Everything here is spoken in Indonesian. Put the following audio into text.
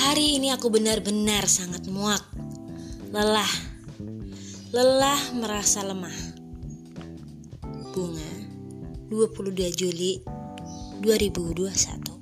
Hari ini aku benar-benar sangat muak. Lelah. Lelah merasa lemah. Bunga 22 Juli 2021